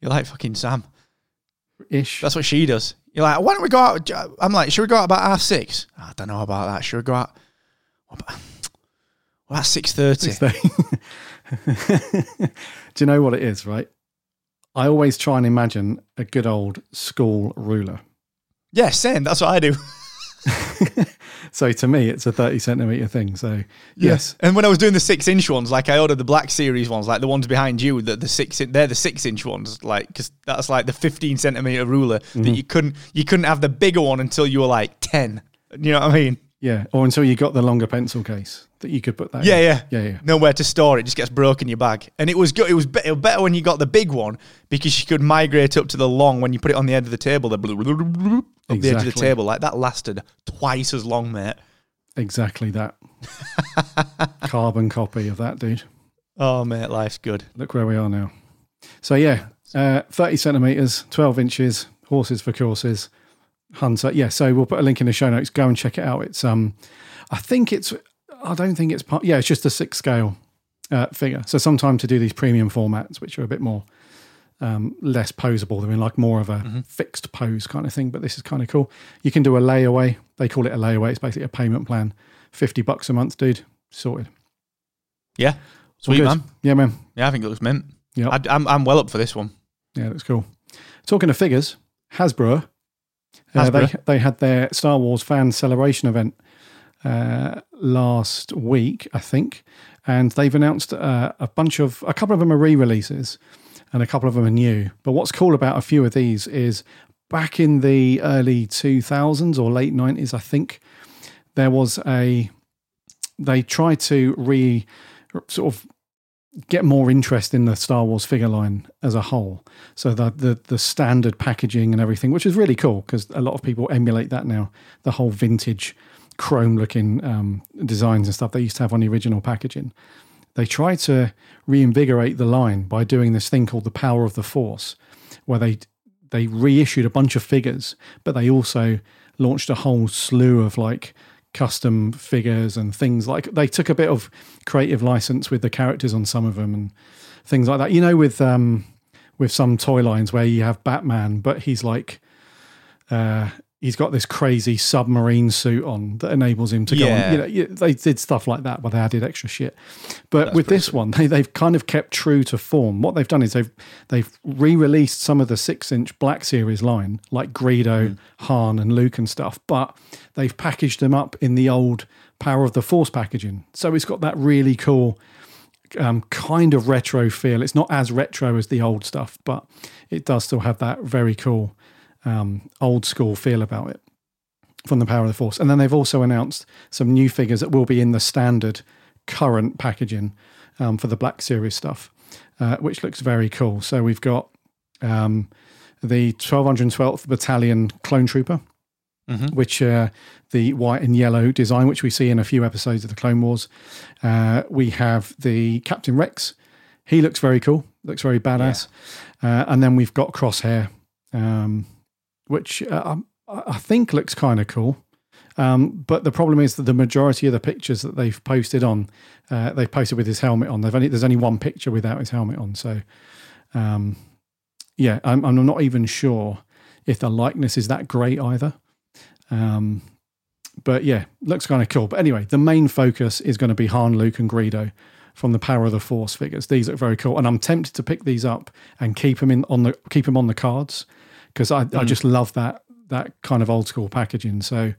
You're like fucking Sam. Ish. That's what she does. You're like, why don't we go out? I'm like, should we go out about half six? I don't know about that. Should we go out? Well, that's six thirty. Do you know what it is? Right. I always try and imagine a good old school ruler. Yeah, same. That's what I do. so to me, it's a thirty centimeter thing. So yes. And when I was doing the six inch ones, like I ordered the Black Series ones, like the ones behind you, that the six, they're the six inch ones, like because that's like the fifteen centimeter ruler mm-hmm. that you couldn't you couldn't have the bigger one until you were like ten. You know what I mean? Yeah, or until you got the longer pencil case that you could put that. Yeah, in. yeah, yeah, yeah. Nowhere to store it; just gets broken in your bag. And it was good. It was, be- it was better when you got the big one because you could migrate up to the long when you put it on the end of the table. The up exactly. the edge of the table, like that lasted twice as long, mate. Exactly that. Carbon copy of that, dude. Oh, mate, life's good. Look where we are now. So yeah, uh, thirty centimeters, twelve inches, horses for courses. Hunter. Yeah, so we'll put a link in the show notes. Go and check it out. It's um, I think it's. I don't think it's part. Yeah, it's just a six scale uh, figure. So sometimes to do these premium formats, which are a bit more um, less posable, they're in like more of a mm-hmm. fixed pose kind of thing. But this is kind of cool. You can do a layaway. They call it a layaway. It's basically a payment plan. Fifty bucks a month, dude. Sorted. Yeah, sweet man. Yeah, man. Yeah, I think it looks mint. Yeah, I'm I'm well up for this one. Yeah, looks cool. Talking of figures, Hasbro uh, they they had their Star Wars fan celebration event uh, last week, I think, and they've announced uh, a bunch of a couple of them are re-releases, and a couple of them are new. But what's cool about a few of these is back in the early two thousands or late nineties, I think there was a they tried to re sort of get more interest in the Star Wars figure line as a whole. So the the, the standard packaging and everything, which is really cool because a lot of people emulate that now. The whole vintage chrome looking um, designs and stuff they used to have on the original packaging. They tried to reinvigorate the line by doing this thing called the Power of the Force, where they they reissued a bunch of figures, but they also launched a whole slew of like custom figures and things like they took a bit of creative license with the characters on some of them and things like that. You know, with um, with some toy lines where you have Batman, but he's like uh, he's got this crazy submarine suit on that enables him to go Yeah. on. You know, they did stuff like that, but they added extra shit. But That's with this one, they, they've kind of kept true to form. What they've done is they've they've re-released some of the six-inch Black Series line, like Greedo, Mm. Han, and Luke and stuff, but they've packaged them up in the old Power of the Force packaging. So it's got that really cool um, kind of retro feel. It's not as retro as the old stuff, but it does still have that very cool um, old school feel about it from the Power of the Force. And then they've also announced some new figures that will be in the standard current packaging um, for the Black Series stuff, uh, which looks very cool. So we've got um, the 1212th Battalion Clone Trooper, Mhm. which uh, the white and yellow design, which we see in a few episodes of the Clone Wars. Uh, we have the Captain Rex. He looks very cool. Looks very badass. Uh, and then we've got Crosshair, um, which uh, I I think looks kind of cool. Um, but the problem is that the majority of the pictures that they've posted on, uh, they've posted with his helmet on. They've only there's only one picture without his helmet on. So, um, yeah, I'm, I'm not even sure if the likeness is that great either. Um, but yeah, looks kind of cool. But anyway, the main focus is going to be Han, Luke, and Greedo from the Power of the Force figures. These look very cool, and I'm tempted to pick these up and keep them in on the keep them on the cards because I, I just love that that kind of old school packaging. So,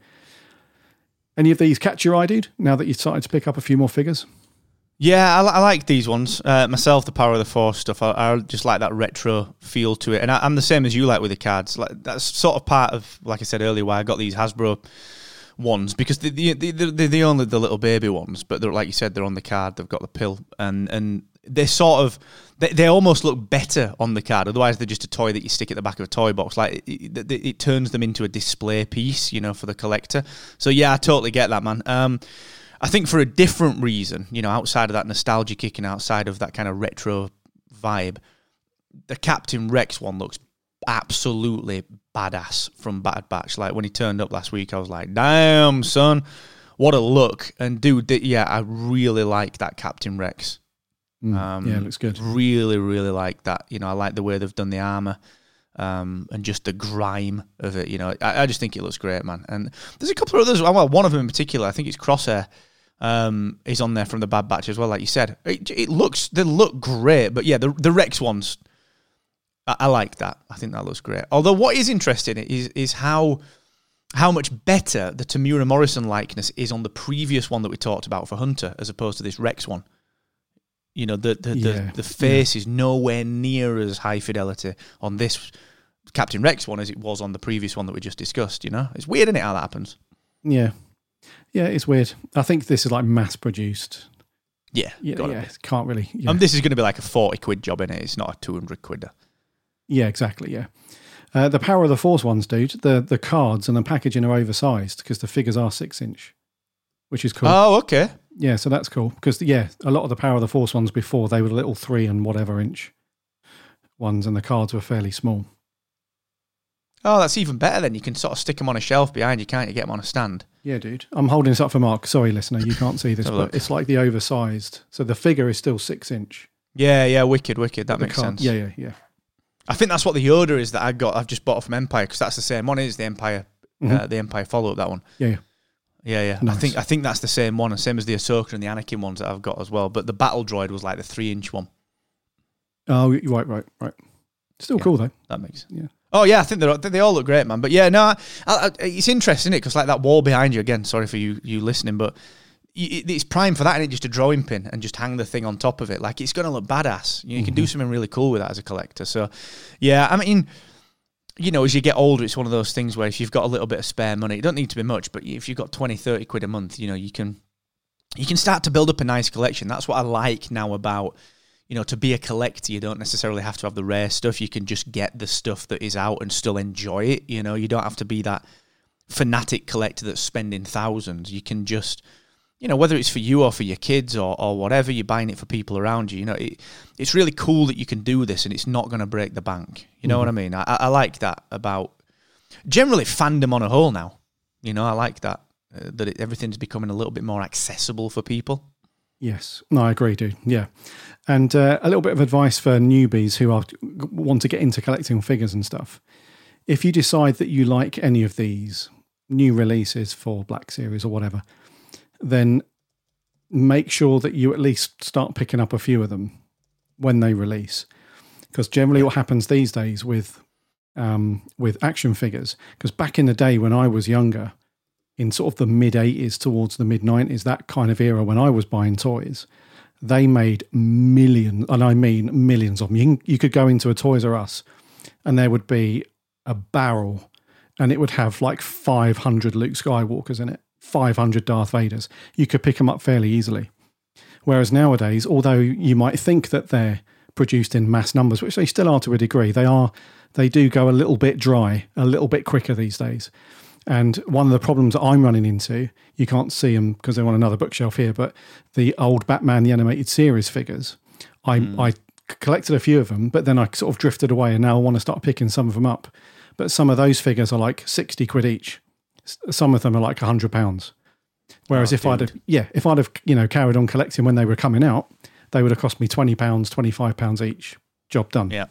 any of these catch your eye, dude? Now that you've started to pick up a few more figures, Yeah, I, I like these ones. Uh, myself, the Power of the Force stuff. I, I just like that retro feel to it, and I, I'm the same as you like with the cards. Like that's sort of part of, like I said earlier, why I got these Hasbro ones because they, they, they, they're the only the little baby ones, but they're like you said, they're on the card. They've got the pill, and and they sort of they, they almost look better on the card. Otherwise, they're just a toy that you stick at the back of a toy box. Like it, it, it turns them into a display piece, you know, for the collector. So yeah, I totally get that, man. Um, I think for a different reason, you know, outside of that nostalgia kicking, outside of that kind of retro vibe, the Captain Rex one looks absolutely badass from Bad Batch. Like when he turned up last week, I was like, damn, son, what a look. And dude, yeah, I really like that Captain Rex. Mm, Um, yeah, it looks good. Really, really like that. You know, I like the way they've done the armor. Um, and just the grime of it, you know, I, I just think it looks great, man. And there's a couple of others. Well, one of them in particular, I think it's Crosshair. Um, is on there from the Bad Batch as well, like you said. It, it looks they look great, but yeah, the the Rex ones, I, I like that. I think that looks great. Although what is interesting is is how how much better the Temuera Morrison likeness is on the previous one that we talked about for Hunter, as opposed to this Rex one. You know, the the Yeah, the, the face is nowhere near as high fidelity on this Captain Rex one as it was on the previous one that we just discussed. You know, it's weird, isn't it, how that happens? Yeah, yeah, it's weird. I think this is like mass produced. Yeah, Yeah, yeah, it can't really. Yeah. Um, this is going to be like a forty quid job in it. It's not a two hundred quid. Yeah, exactly. Yeah. Uh, the Power of the Force ones, dude. The the cards and the packaging are oversized because the figures are six inch, which is cool. Oh, okay. Yeah, so that's cool because yeah, a lot of the Power of the Force ones before they were little three and whatever inch ones, and the cards were fairly small. Oh, that's even better. Then you can sort of stick them on a shelf behind you, can't you? Get them on a stand. Yeah, dude. I'm holding this up for Mark. Sorry, listener, you can't see this, but it's like the oversized. So the figure is still six inch. Yeah, yeah, wicked, wicked. That The makes card- sense. Yeah, yeah, yeah. I think that's what the Yoda is that I got. I've just bought from Empire because that's the same one. Is the Empire, uh, Mhm. the Empire follow up that one? Yeah, yeah. Yeah, yeah. I think I think that's the same one, and same as the Ahsoka and the Anakin ones that I've got as well. But the Battle Droid was like the three inch one. Oh, you're right, right, right. Still Yeah. cool though. That makes. Yeah. Oh yeah, I think they're, they all look great, man. But yeah, no, I, I, it's interesting, it? Because like that wall behind you again. Sorry for you you listening, but it, it's prime for that, and it just a drawing pin and just hang the thing on top of it. Like it's gonna look badass. You, know, you can do mm-hmm. something really cool with that as a collector. So yeah, I mean. You know, as you get older, it's one of those things where if you've got a little bit of spare money, it don't need to be much, but if you've got 20, 30 quid a month, you know, you can you can start to build up a nice collection. That's what I like now about you know, to be a collector, you don't necessarily have to have the rare stuff. You can just get the stuff that is out and still enjoy it. You know, you don't have to be that fanatic collector that's spending thousands. You can just, you know, whether it's for you or for your kids or, or whatever, you're buying it for people around you. You know, it, it's really cool that you can do this and it's not going to break the bank. You know what I mean? I, I like that about generally fandom on a whole now. You know, I like that uh, that it, everything's becoming a little bit more accessible for people. Yes, no, I agree, dude. Yeah, and uh, a little bit of advice for newbies who are want to get into collecting figures and stuff. If you decide that you like any of these new releases for Black Series or whatever, then make sure that you at least start picking up a few of them when they release. Because generally, what happens these days with um, with action figures, because back in the day when I was younger, in sort of the mid 80s towards the mid 90s, that kind of era when I was buying toys, they made millions, and I mean millions of them. You, you could go into a Toys R Us and there would be a barrel and it would have like 500 Luke Skywalkers in it, 500 Darth Vaders. You could pick them up fairly easily. Whereas nowadays, although you might think that they're produced in mass numbers, which they still are to a degree, they are they do go a little bit dry, a little bit quicker these days. And one of the problems that I'm running into, you can't see them because they're on another bookshelf here, but the old Batman the animated series figures, I Hmm. I collected a few of them, but then I sort of drifted away, and now I want to start picking some of them up. But some of those figures are like sixty quid each. Some of them are like hundred pounds. Whereas Oh, if I'd have, yeah, if I'd have you know carried on collecting when they were coming out, they would have cost me twenty pounds, twenty five pounds each. Job done. Yeah.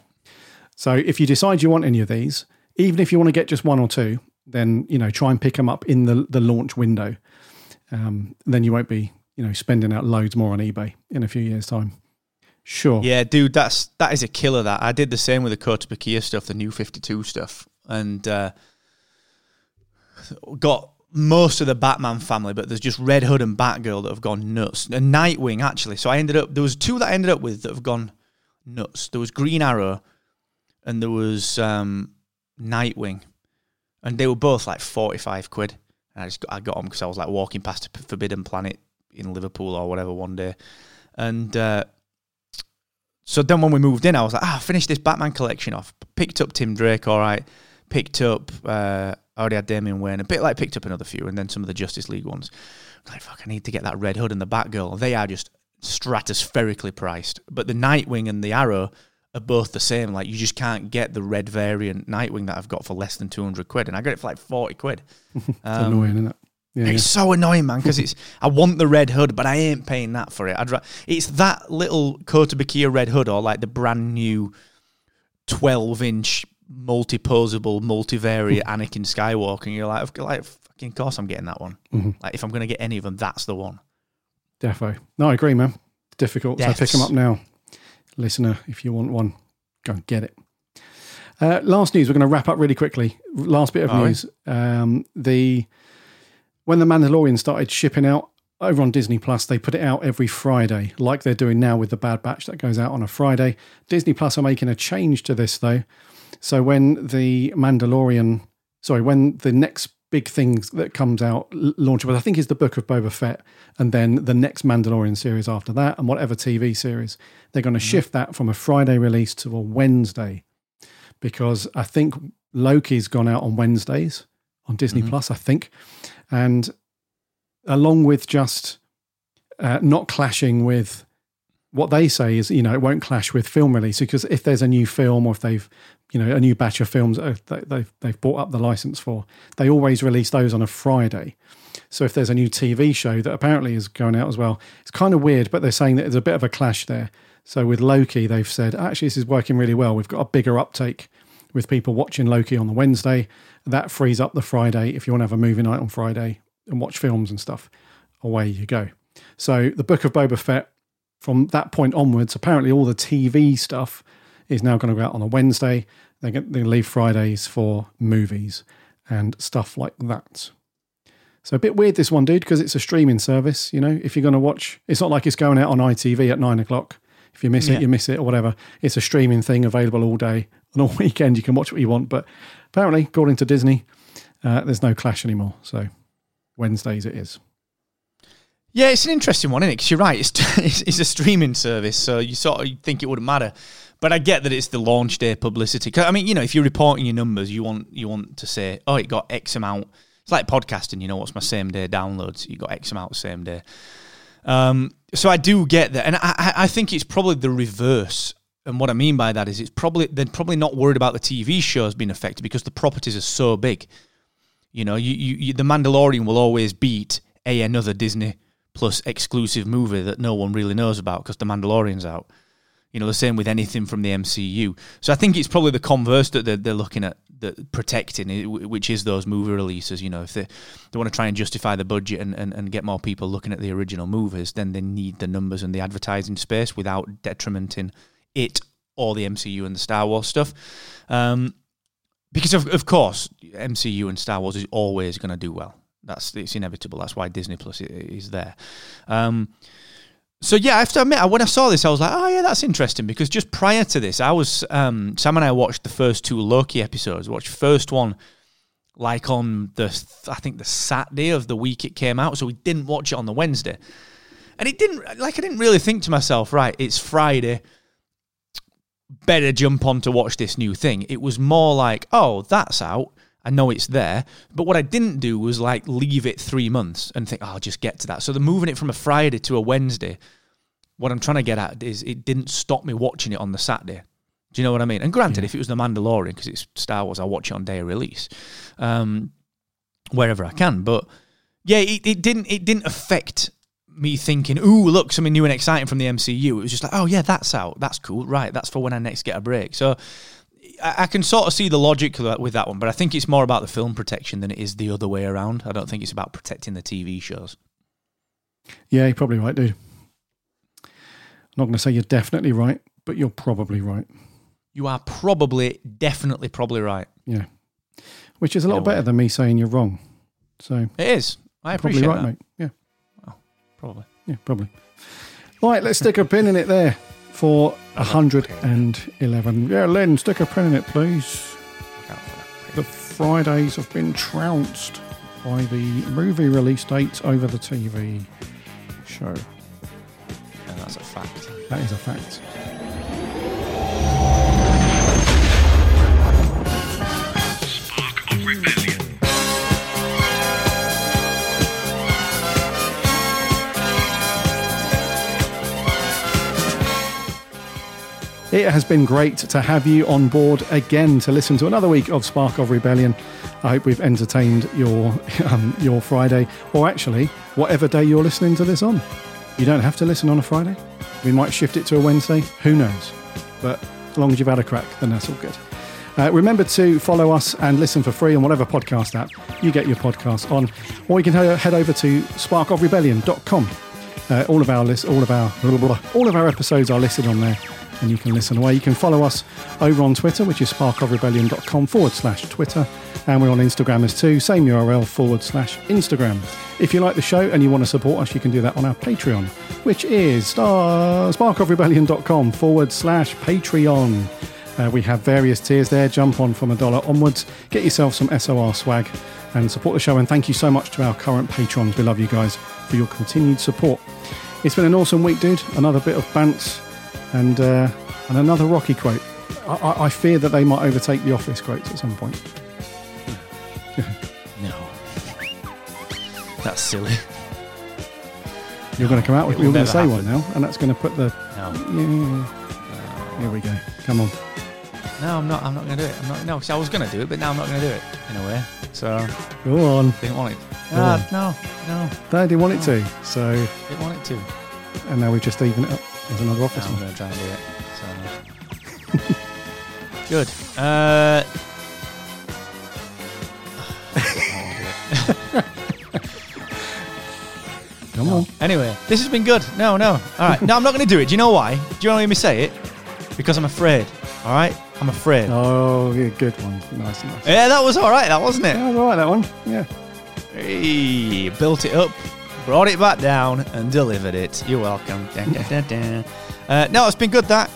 So if you decide you want any of these, even if you want to get just one or two, then you know try and pick them up in the the launch window. Um, then you won't be you know spending out loads more on eBay in a few years' time. Sure. Yeah, dude, that's that is a killer. That I did the same with the Kotobukiya stuff, the new Fifty Two stuff, and uh, got most of the Batman family, but there's just Red Hood and Batgirl that have gone nuts, and Nightwing actually. So I ended up there was two that I ended up with that have gone nuts. There was Green Arrow, and there was um, Nightwing, and they were both like forty five quid. And I just got, I got them because I was like walking past a Forbidden Planet in Liverpool or whatever one day, and. Uh, so then when we moved in, I was like, ah, I finished this Batman collection off. Picked up Tim Drake, all right. Picked up, uh, I already had Damian Wayne. A bit like picked up another few, and then some of the Justice League ones. Like, fuck, I need to get that Red Hood and the Batgirl. They are just stratospherically priced. But the Nightwing and the Arrow are both the same. Like, you just can't get the red variant Nightwing that I've got for less than 200 quid. And I got it for like 40 quid. It's Um, annoying, isn't it? Yeah, it's so annoying, man, because it's I want the red hood, but I ain't paying that for it. I'd ra- it's that little Kotobukiya red hood or like the brand new twelve inch multi-posable, multivariate Anakin Skywalker, and you're like, like fucking course I'm getting that one. Mhm. Like if I'm gonna get any of them, that's the one. Defo. No, I agree, man. Difficult. So pick them up now. Listener, if you want one, go and get it. Uh, last news, we're going to wrap up really quickly. Last bit of news. Um, the when the Mandalorian started shipping out over on Disney Plus, they put it out every Friday, like they're doing now with the Bad Batch that goes out on a Friday. Disney Plus are making a change to this though. So when the Mandalorian, sorry, when the next big thing that comes out l- launches, I think is the Book of Boba Fett, and then the next Mandalorian series after that, and whatever TV series, they're going to shift that from a Friday release to a Wednesday, because I think Loki's gone out on Wednesdays on Disney Plus, I think, and along with just uh, not clashing with what they say is, you know, it won't clash with film release because if there's a new film or if they've, you know, a new batch of films that they- they've they've bought up the license for, they always release those on a Friday. So if there's a new TV show that apparently is going out as well, it's kind of weird, but they're saying that there's a bit of a clash there. So with Loki, they've said actually this is working really well. We've got a bigger uptake with people watching Loki on the Wednesday. That frees up the Friday if you want to have a movie night on Friday and watch films and stuff. Away you go. So the Book of Boba Fett, from that point onwards, apparently all the TV stuff is now going to go out on a Wednesday. They're going to leave Fridays for movies and stuff like that. So a bit weird this one, dude, because it's a streaming service. You know, if you're going to watch, it's not like it's going out on ITV at nine o'clock. If you miss Yeah. it, you miss it, or whatever. It's a streaming thing available all day and all weekend. You can watch what you want. But apparently, according to Disney, uh, there's no clash anymore. So Wednesdays it is. Yeah, it's an interesting one, isn't it? Because you're right, it's, it's it's a streaming service, so you sort of think it wouldn't matter. But I get that it's the launch day publicity. I mean, you know, if you're reporting your numbers, you want you want to say, oh, it got X amount. It's like podcasting, you know, what's my same day downloads? You got X amount same day. Um, so I do get that, and I, I- I think it's probably the reverse. And what I mean by that is, it's probably they're probably not worried about the TV shows being affected because the properties are so big. You know, you, you, you the Mandalorian will always beat a another Disney Plus exclusive movie that no one really knows about because the Mandalorian's out. You know, the same with anything from the MCU. So I think it's probably the converse that they're, they're looking at, that protecting, which is those movie releases. You know, if they, they want to try and justify the budget and, and, and get more people looking at the original movies, then they need the numbers and the advertising space without detrimenting it or the MCU and the Star Wars stuff. Um, because of, of course, MCU and Star Wars is always going to do well. That's it's inevitable. That's why Disney Plus is there. Um, so yeah, I have to admit, when I saw this, I was like, oh yeah, that's interesting. Because just prior to this, I was um, Sam and I watched the first two Loki episodes. Watched first one like on the I think the Saturday of the week it came out, so we didn't watch it on the Wednesday. And it didn't like I didn't really think to myself, right? It's Friday. Better jump on to watch this new thing. It was more like, oh, that's out. I know it's there. But what I didn't do was like leave it three months and think, oh, I'll just get to that. So the moving it from a Friday to a Wednesday, what I'm trying to get at is it didn't stop me watching it on the Saturday. Do you know what I mean? And granted, if it was The Mandalorian, because it's Star Wars, I'll watch it on day of release, um, wherever I can. But yeah, it, it didn't it didn't affect me thinking, ooh, look, something new and exciting from the MCU. It was just like, oh yeah, that's out. That's cool. Right, that's for when I next get a break. So I, can sort of see the logic with that one, but I think it's more about the film protection than it is the other way around. I don't think it's about protecting the TV shows. Yeah, you're probably right, dude. I'm not going to say you're definitely right, but you're probably right. You are probably, definitely, probably right. Yeah. Which is a lot better than me saying you're wrong. So, It is. I appreciate probably right, that. mate. Yeah. Probably. Yeah, probably. All right, let's stick a pin in it there for 111. Yeah, Len, stick a pin in it, please. Look out for that. The Fridays have been trounced by the movie release dates over the TV show. And that's a fact. That is a fact. It has been great to have you on board again to listen to another week of Spark of Rebellion. I hope we've entertained your um, your Friday, or actually whatever day you're listening to this on. You don't have to listen on a Friday. We might shift it to a Wednesday. Who knows? But as long as you've had a crack, then that's all good. Uh, remember to follow us and listen for free on whatever podcast app you get your podcasts on, or you can head over to sparkofrebellion.com. Uh, all of our list, all of our all of our episodes are listed on there, and you can listen away. You can follow us over on Twitter, which is sparkofrebellion.com forward slash Twitter, and we're on Instagram as too. Same URL forward slash Instagram. If you like the show and you want to support us, you can do that on our Patreon, which is sparkofrebellion.com forward slash Patreon. Uh, we have various tiers there. Jump on from a dollar onwards. Get yourself some SOR swag and support the show. And thank you so much to our current patrons. We love you guys for your continued support. It's been an awesome week, dude. Another bit of bants and uh, and another Rocky quote. I, I, I fear that they might overtake the Office quotes at some point. No. That's silly. You're going to come out with. It You're going to say one now, and that's going to put the. No. Yeah, here we go. Come on. No, I'm not. I'm not going to do it. I'm not. No, 'cause I was going to do it, but now I'm not going to do it in a way. So Go on. didn't want it. Ah, on. no, no, They didn't want it to. So, didn't want it to. and now we've just even it up. There's another Office I'm going to try and do it. So good. Uh, Come on. Anyway, this has been good. No, no. All right. No, I'm not going to do it. Do you know why? Do you want to hear me say it? Because I'm afraid. All right? I'm afraid. Oh, yeah, good one. Nice, nice. Yeah, that was all right. That wasn't it. Yeah, all right, that one. Yeah. Hey, built it up, brought it back down, and delivered it. You're welcome. Uh, no, it's been good. That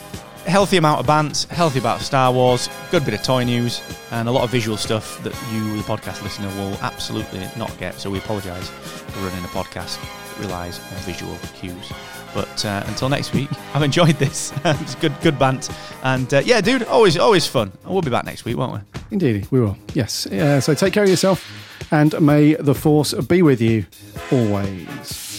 healthy amount of bants, healthy about Star Wars, good bit of toy news, and a lot of visual stuff that you, the podcast listener, will absolutely not get. So we apologise for running a podcast that relies on visual cues. But uh, until next week, I've enjoyed this. it's good, good bant, and uh, yeah, dude, always, always fun. We'll be back next week, won't we? Indeed, we will. Yes. Uh, so take care of yourself. and may the force be with you always.